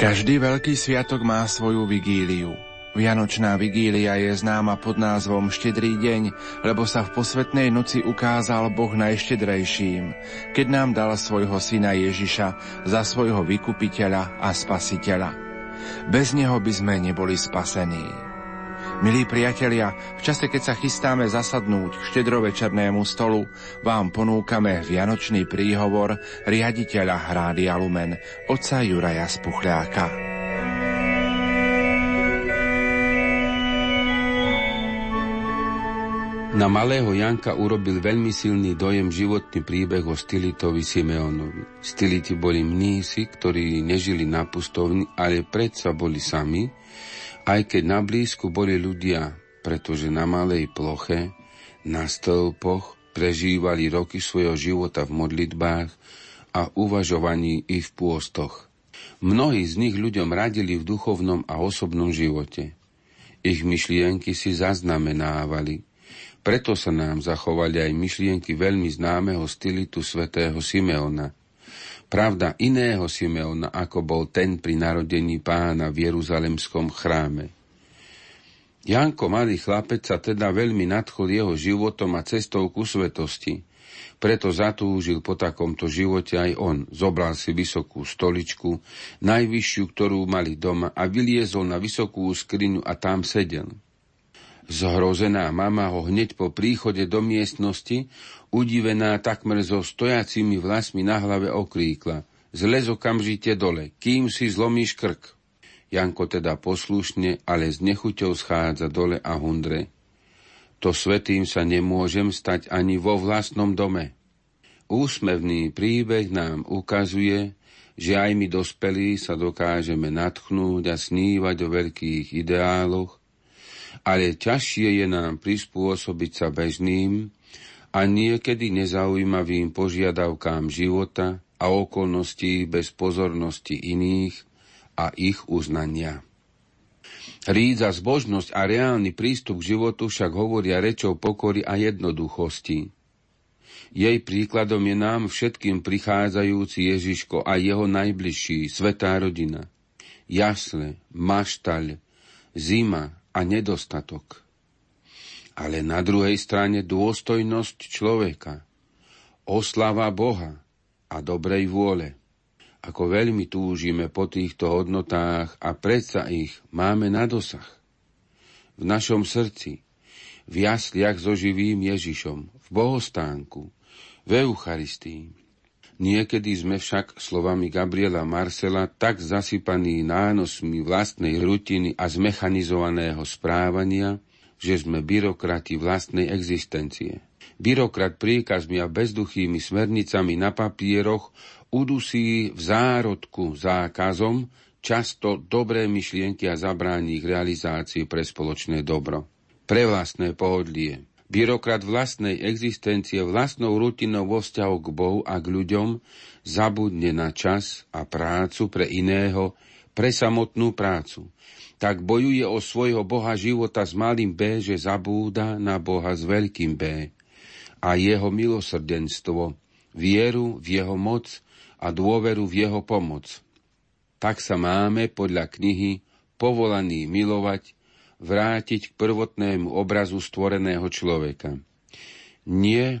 Každý veľký sviatok má svoju vigíliu. Vianočná vigília je známa pod názvom Štedrý deň, lebo sa v posvetnej noci ukázal Boh najštedrejším, keď nám dal svojho syna Ježiša za svojho vykupiteľa a spasiteľa. Bez neho by sme neboli spasení. Milí priatelia, v čase, keď sa chystáme zasadnúť k štedrovečernému stolu, vám ponúkame vianočný príhovor riaditeľa Hrády Alumen, oca Juraja Spuchľáka. Na malého Janka urobil veľmi silný dojem životný príbeh o Stilitovi Simeonovi. Stiliti boli mnísi, ktorí nežili na pustovni, ale predsa boli sami, aj keď na blízku boli ľudia, pretože na malej ploche, na stĺpoch, prežívali roky svojho života v modlitbách a uvažovaní i v pôstoch. Mnohí z nich ľuďom radili v duchovnom a osobnom živote. Ich myšlienky si zaznamenávali – preto sa nám zachovali aj myšlienky veľmi známeho stylitu svätého Simeona. Pravda iného Simeona, ako bol ten pri narodení pána v Jeruzalemskom chráme. Janko, malý chlapec, sa teda veľmi nadchol jeho životom a cestou ku svetosti. Preto zatúžil po takomto živote aj on. Zobral si vysokú stoličku, najvyššiu, ktorú mali doma a vyliezol na vysokú skriňu a tam sedel. Zhrozená mama ho hneď po príchode do miestnosti, udivená takmer so stojacimi vlasmi na hlave okríkla. Zlez okamžite dole, kým si zlomíš krk. Janko teda poslušne, ale s nechuťou schádza dole a hundre. To svetým sa nemôžem stať ani vo vlastnom dome. Úsmevný príbeh nám ukazuje, že aj my dospelí sa dokážeme natchnúť a snívať o veľkých ideáloch, ale ťažšie je nám prispôsobiť sa bežným a niekedy nezaujímavým požiadavkám života a okolností bez pozornosti iných a ich uznania. Rídza, zbožnosť a reálny prístup k životu však hovoria rečou pokory a jednoduchosti. Jej príkladom je nám všetkým prichádzajúci Ježiško a jeho najbližší, svetá rodina. Jasle, maštaľ, zima, a nedostatok. Ale na druhej strane dôstojnosť človeka, oslava Boha a dobrej vôle. Ako veľmi túžime po týchto hodnotách a predsa ich máme na dosah. V našom srdci, v jasliach so živým Ježišom, v bohostánku, v Eucharistii, Niekedy sme však slovami Gabriela Marcela tak zasypaní nánosmi vlastnej rutiny a zmechanizovaného správania, že sme byrokrati vlastnej existencie. Byrokrat príkazmi a bezduchými smernicami na papieroch udusí v zárodku zákazom často dobré myšlienky a zabráni ich realizácii pre spoločné dobro. Pre vlastné pohodlie, Byrokrat vlastnej existencie, vlastnou rutinou vo vzťahu k Bohu a k ľuďom zabudne na čas a prácu pre iného, pre samotnú prácu. Tak bojuje o svojho Boha života s malým B, že zabúda na Boha s veľkým B a jeho milosrdenstvo, vieru v jeho moc a dôveru v jeho pomoc. Tak sa máme podľa knihy povolaní milovať vrátiť k prvotnému obrazu stvoreného človeka. Nie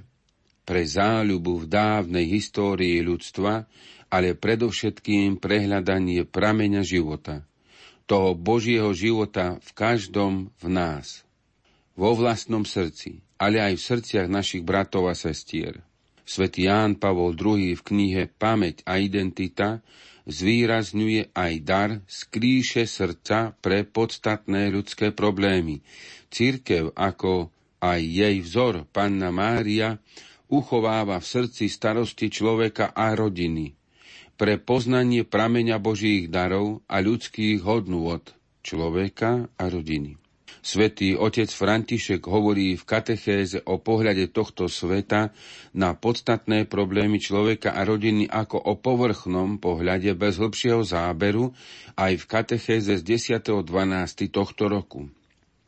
pre záľubu v dávnej histórii ľudstva, ale predovšetkým prehľadanie prameňa života, toho Božieho života v každom v nás, vo vlastnom srdci, ale aj v srdciach našich bratov a sestier. Svetý Ján Pavol II v knihe Pamäť a identita zvýrazňuje aj dar skrýše srdca pre podstatné ľudské problémy. Církev ako aj jej vzor, Panna Mária, uchováva v srdci starosti človeka a rodiny pre poznanie prameňa Božích darov a ľudských hodnôt človeka a rodiny. Svetý otec František hovorí v katechéze o pohľade tohto sveta na podstatné problémy človeka a rodiny ako o povrchnom pohľade bez hĺbšieho záberu aj v katechéze z 10.12. tohto roku,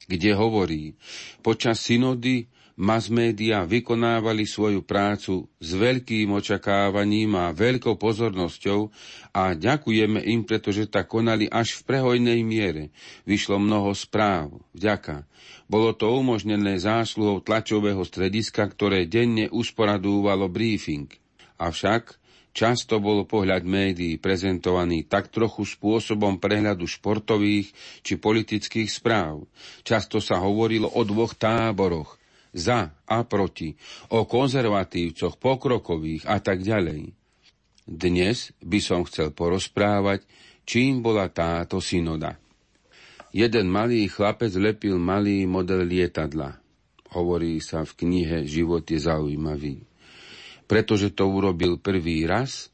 kde hovorí, počas synody Mass média vykonávali svoju prácu s veľkým očakávaním a veľkou pozornosťou a ďakujeme im, pretože tak konali až v prehojnej miere. Vyšlo mnoho správ. Vďaka. Bolo to umožnené zásluhou tlačového strediska, ktoré denne usporadúvalo briefing. Avšak Často bol pohľad médií prezentovaný tak trochu spôsobom prehľadu športových či politických správ. Často sa hovorilo o dvoch táboroch, za a proti, o konzervatívcoch, pokrokových a tak ďalej. Dnes by som chcel porozprávať, čím bola táto synoda. Jeden malý chlapec lepil malý model lietadla. Hovorí sa v knihe Život je zaujímavý. Pretože to urobil prvý raz,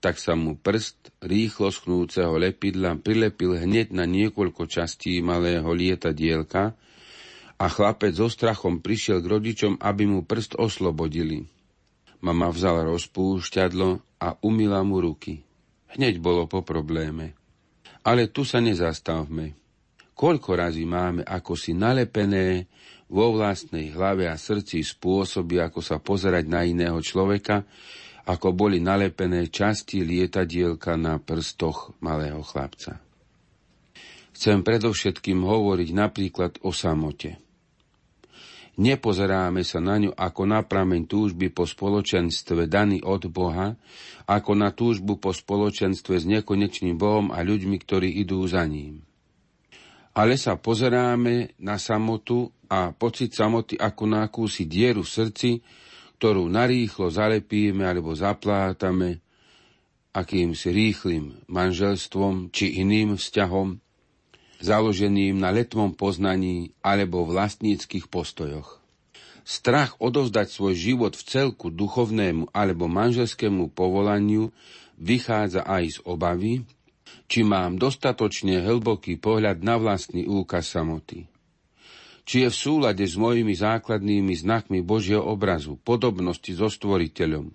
tak sa mu prst rýchlo schnúceho lepidla prilepil hneď na niekoľko častí malého lietadielka a chlapec so strachom prišiel k rodičom, aby mu prst oslobodili. Mama vzala rozpúšťadlo a umila mu ruky. Hneď bolo po probléme. Ale tu sa nezastavme. Koľko razy máme ako si nalepené vo vlastnej hlave a srdci spôsoby, ako sa pozerať na iného človeka, ako boli nalepené časti lietadielka na prstoch malého chlapca. Chcem predovšetkým hovoriť napríklad o samote. Nepozeráme sa na ňu ako na prameň túžby po spoločenstve daný od Boha, ako na túžbu po spoločenstve s nekonečným Bohom a ľuďmi, ktorí idú za ním. Ale sa pozeráme na samotu a pocit samoty ako na akúsi dieru v srdci, ktorú narýchlo zalepíme alebo zaplátame akýmsi rýchlým manželstvom či iným vzťahom, založeným na letvom poznaní alebo vlastníckých postojoch. Strach odovzdať svoj život v celku duchovnému alebo manželskému povolaniu vychádza aj z obavy, či mám dostatočne hlboký pohľad na vlastný úkaz samoty. Či je v súlade s mojimi základnými znakmi Božieho obrazu, podobnosti so stvoriteľom,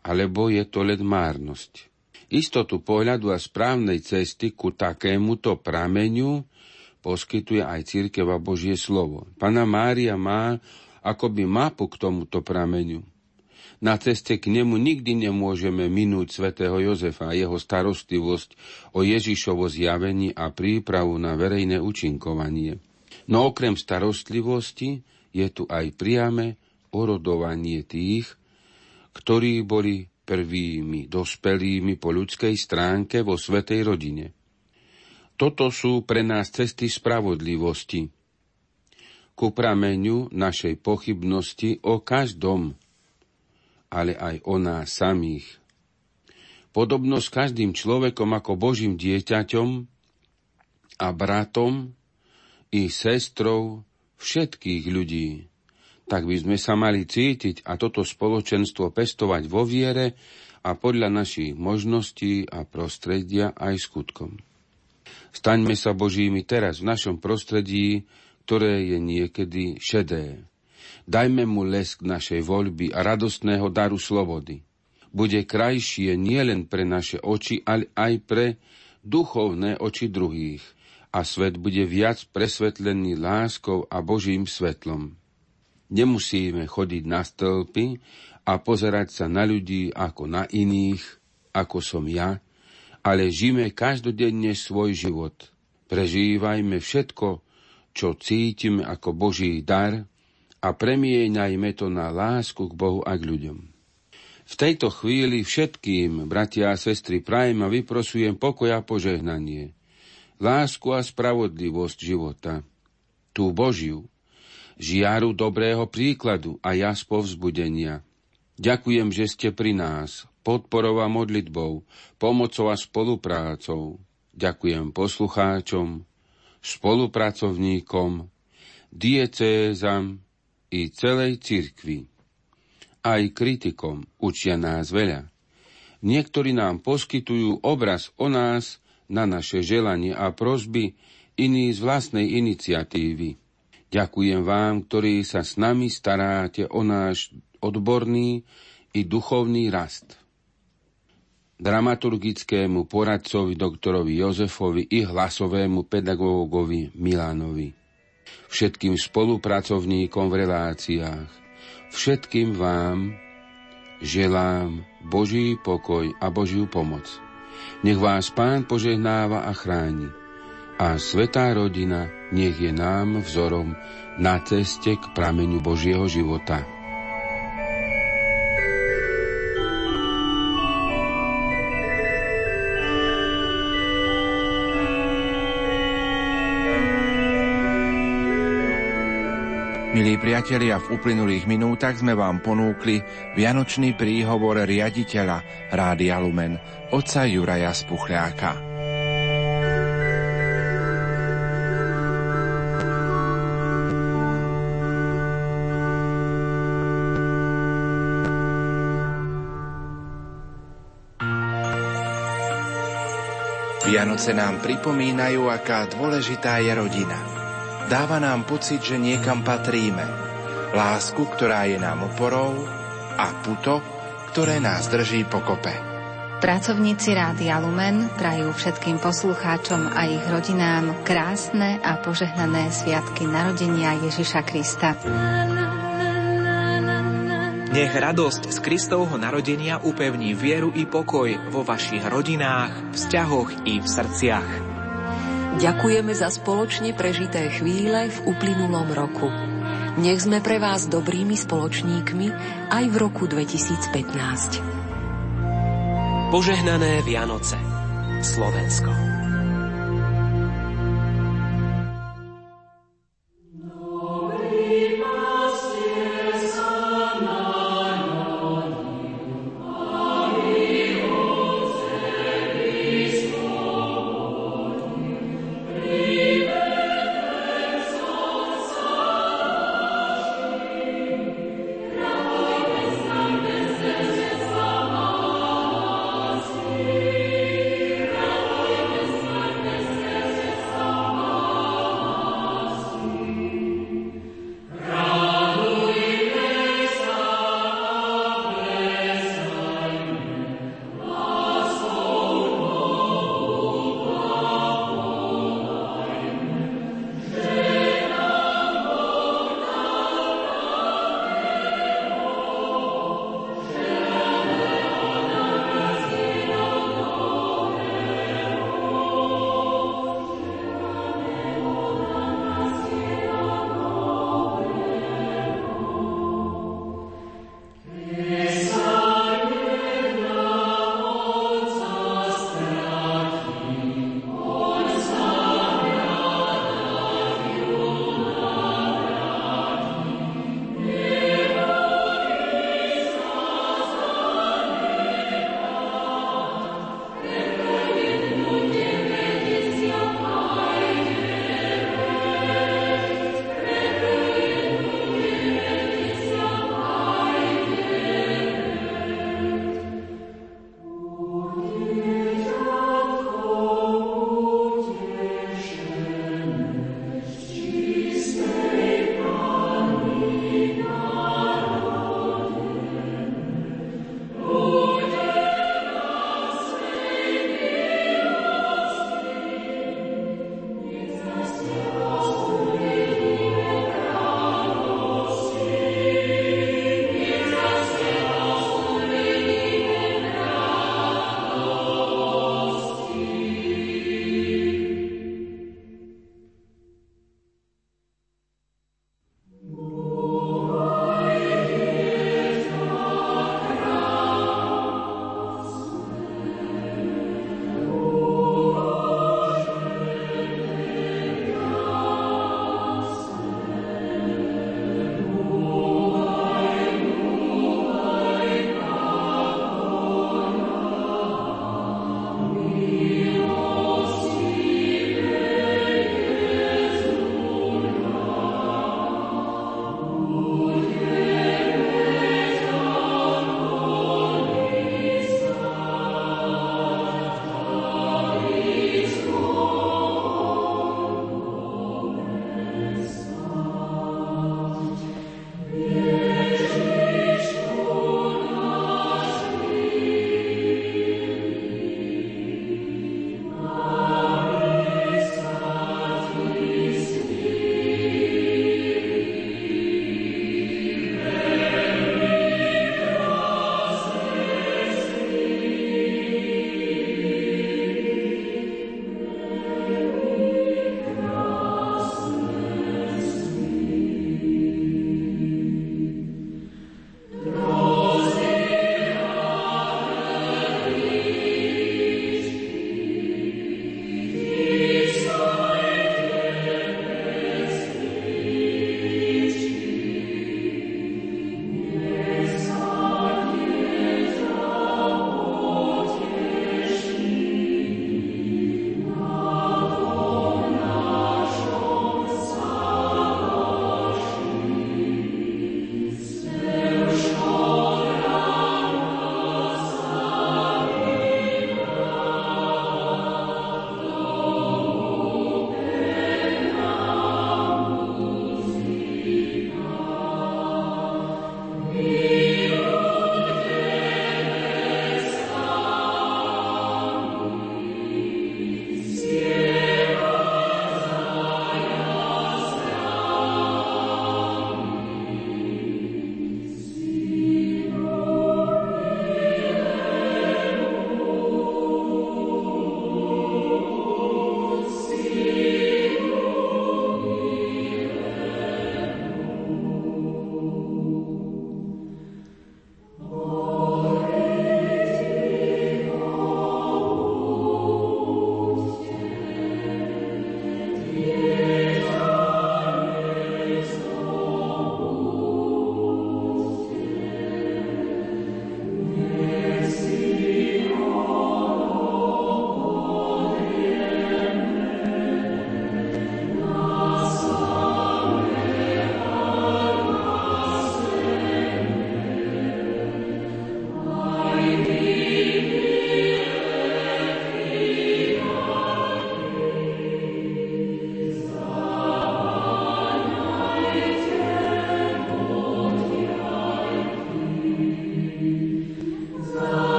alebo je to len márnosť. Istotu pohľadu a správnej cesty ku takémuto prameniu poskytuje aj církev Božie slovo. Pana Mária má akoby mapu k tomuto prameniu. Na ceste k nemu nikdy nemôžeme minúť svätého Jozefa a jeho starostlivosť o Ježišovo zjavení a prípravu na verejné učinkovanie. No okrem starostlivosti je tu aj priame orodovanie tých, ktorí boli prvými dospelými po ľudskej stránke vo svetej rodine. Toto sú pre nás cesty spravodlivosti, ku prameňu našej pochybnosti o každom ale aj o nás samých. Podobno s každým človekom ako Božím dieťaťom a bratom i sestrou všetkých ľudí. Tak by sme sa mali cítiť a toto spoločenstvo pestovať vo viere a podľa našich možností a prostredia aj skutkom. Staňme sa Božími teraz v našom prostredí, ktoré je niekedy šedé. Dajme mu lesk našej voľby a radostného daru slobody. Bude krajšie nielen pre naše oči, ale aj pre duchovné oči druhých a svet bude viac presvetlený láskou a Božím svetlom. Nemusíme chodiť na stĺpy a pozerať sa na ľudí ako na iných, ako som ja, ale žime každodenne svoj život. Prežívajme všetko, čo cítime ako Boží dar a premieňajme to na lásku k Bohu a k ľuďom. V tejto chvíli všetkým, bratia a sestry, prajem a vyprosujem pokoj a požehnanie, lásku a spravodlivosť života, tú Božiu, žiaru dobrého príkladu a jas povzbudenia. Ďakujem, že ste pri nás, podporou a modlitbou, pomocou a spoluprácou. Ďakujem poslucháčom, spolupracovníkom, diecézam, i celej cirkvi. Aj kritikom učia nás veľa. Niektorí nám poskytujú obraz o nás na naše želanie a prosby, iní z vlastnej iniciatívy. Ďakujem vám, ktorí sa s nami staráte o náš odborný i duchovný rast. Dramaturgickému poradcovi doktorovi Jozefovi i hlasovému pedagógovi Milánovi. všetkým spolupracovníkom v reláciách, všetkým vám želám Boží pokoj a Božiu pomoc. Nech vás Pán požehnáva a chráni. A svetá rodina nech je nám vzorom na ceste k prameňu Božieho života. Milí priatelia, v uplynulých minútach sme vám ponúkli vianočný príhovor riaditeľa Rádia Lumen, otca Juraja Spuchľáka. Vianoce nám pripomínajú, aká dôležitá je rodina dáva nám pocit, že niekam patríme. Lásku, ktorá je nám oporou a puto, ktoré nás drží pokope. Pracovníci Rádia Lumen prajú všetkým poslucháčom a ich rodinám krásne a požehnané sviatky narodenia Ježiša Krista. Nech radosť z Kristovho narodenia upevní vieru i pokoj vo vašich rodinách, vzťahoch i v srdciach. Ďakujeme za spoločne prežité chvíle v uplynulom roku. Nech sme pre vás dobrými spoločníkmi aj v roku 2015. Požehnané Vianoce. Slovensko.